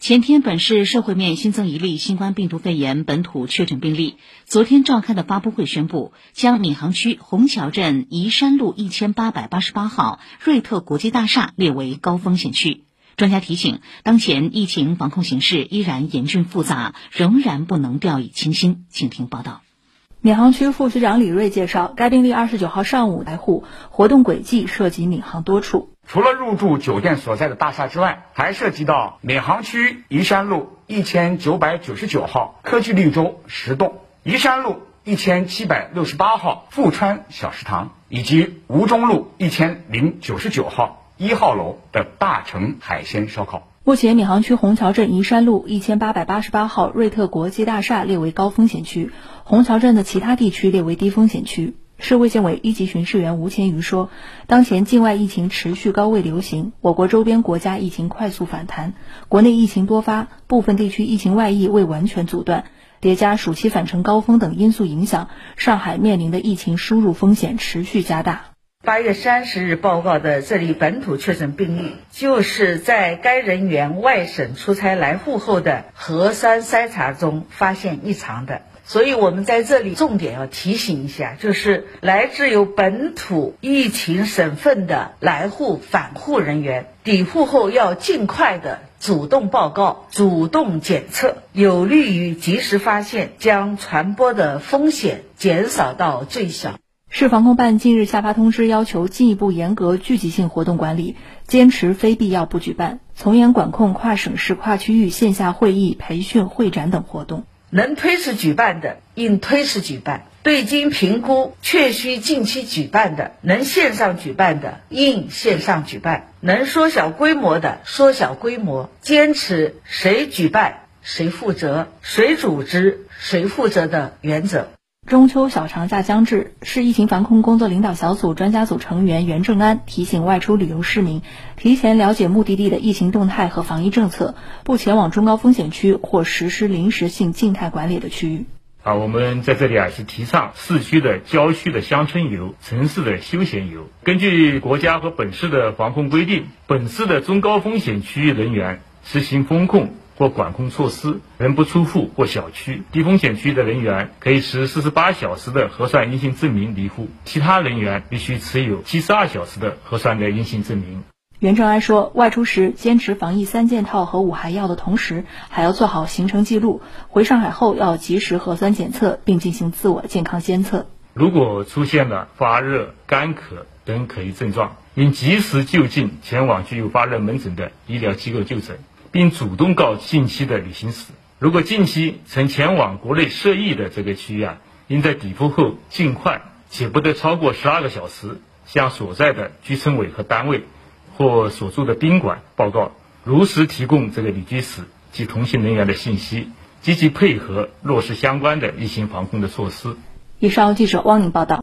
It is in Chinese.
前天，本市社会面新增一例新冠病毒肺炎本土确诊病例。昨天召开的发布会宣布，将闵行区虹桥镇宜山路一千八百八十八号瑞特国际大厦列为高风险区。专家提醒，当前疫情防控形势依然严峻复杂，仍然不能掉以轻心。请听报道。闵行区副区长李瑞介绍，该病例二十九号上午来沪，活动轨迹涉及闵行多处。除了入住酒店所在的大厦之外，还涉及到闵行区宜山路一千九百九十九号科技绿洲十栋、宜山路一千七百六十八号富川小食堂，以及吴中路一千零九十九号一号楼的大成海鲜烧烤。目前，闵行区虹桥镇宜山路一千八百八十八号瑞特国际大厦列为高风险区，虹桥镇的其他地区列为低风险区。市卫健委一级巡视员吴乾瑜说，当前境外疫情持续高位流行，我国周边国家疫情快速反弹，国内疫情多发，部分地区疫情外溢未完全阻断，叠加暑期返程高峰等因素影响，上海面临的疫情输入风险持续加大。八月三十日报告的这例本土确诊病例，就是在该人员外省出差来沪后的核酸筛查中发现异常的。所以我们在这里重点要提醒一下，就是来自有本土疫情省份的来沪返沪人员抵沪后，要尽快的主动报告、主动检测，有利于及时发现，将传播的风险减少到最小。市防控办近日下发通知，要求进一步严格聚集性活动管理，坚持非必要不举办，从严管控跨省市、跨区域线下会议、培训、会展等活动。能推迟举办的，应推迟举办；对经评估确需近期举办的，能线上举办的，应线上举办；能缩小规模的，缩小规模。坚持谁举办谁负责，谁组织谁负责的原则。中秋小长假将至，市疫情防控工作领导小组专家组成员袁正安提醒外出旅游市民，提前了解目的地的疫情动态和防疫政策，不前往中高风险区或实施临时性静态管理的区域。啊，我们在这里啊是提倡市区的、郊区的乡村游、城市的休闲游。根据国家和本市的防控规定，本市的中高风险区域人员实行风控。或管控措施，人不出户或小区。低风险区的人员可以持四十八小时的核酸阴性证明离户，其他人员必须持有七十二小时的核酸的阴性证明。袁正安说，外出时坚持防疫三件套和五还要的同时，还要做好行程记录。回上海后要及时核酸检测，并进行自我健康监测。如果出现了发热、干咳等可疑症状，应及时就近前往具有发热门诊的医疗机构就诊。并主动告近期的旅行史。如果近期曾前往国内涉疫的这个区域啊，应在抵沪后尽快且不得超过十二个小时，向所在的居村委和单位或所住的宾馆报告，如实提供这个旅居史及同行人员的信息，积极配合落实相关的疫情防控的措施。以上记者汪宁报道。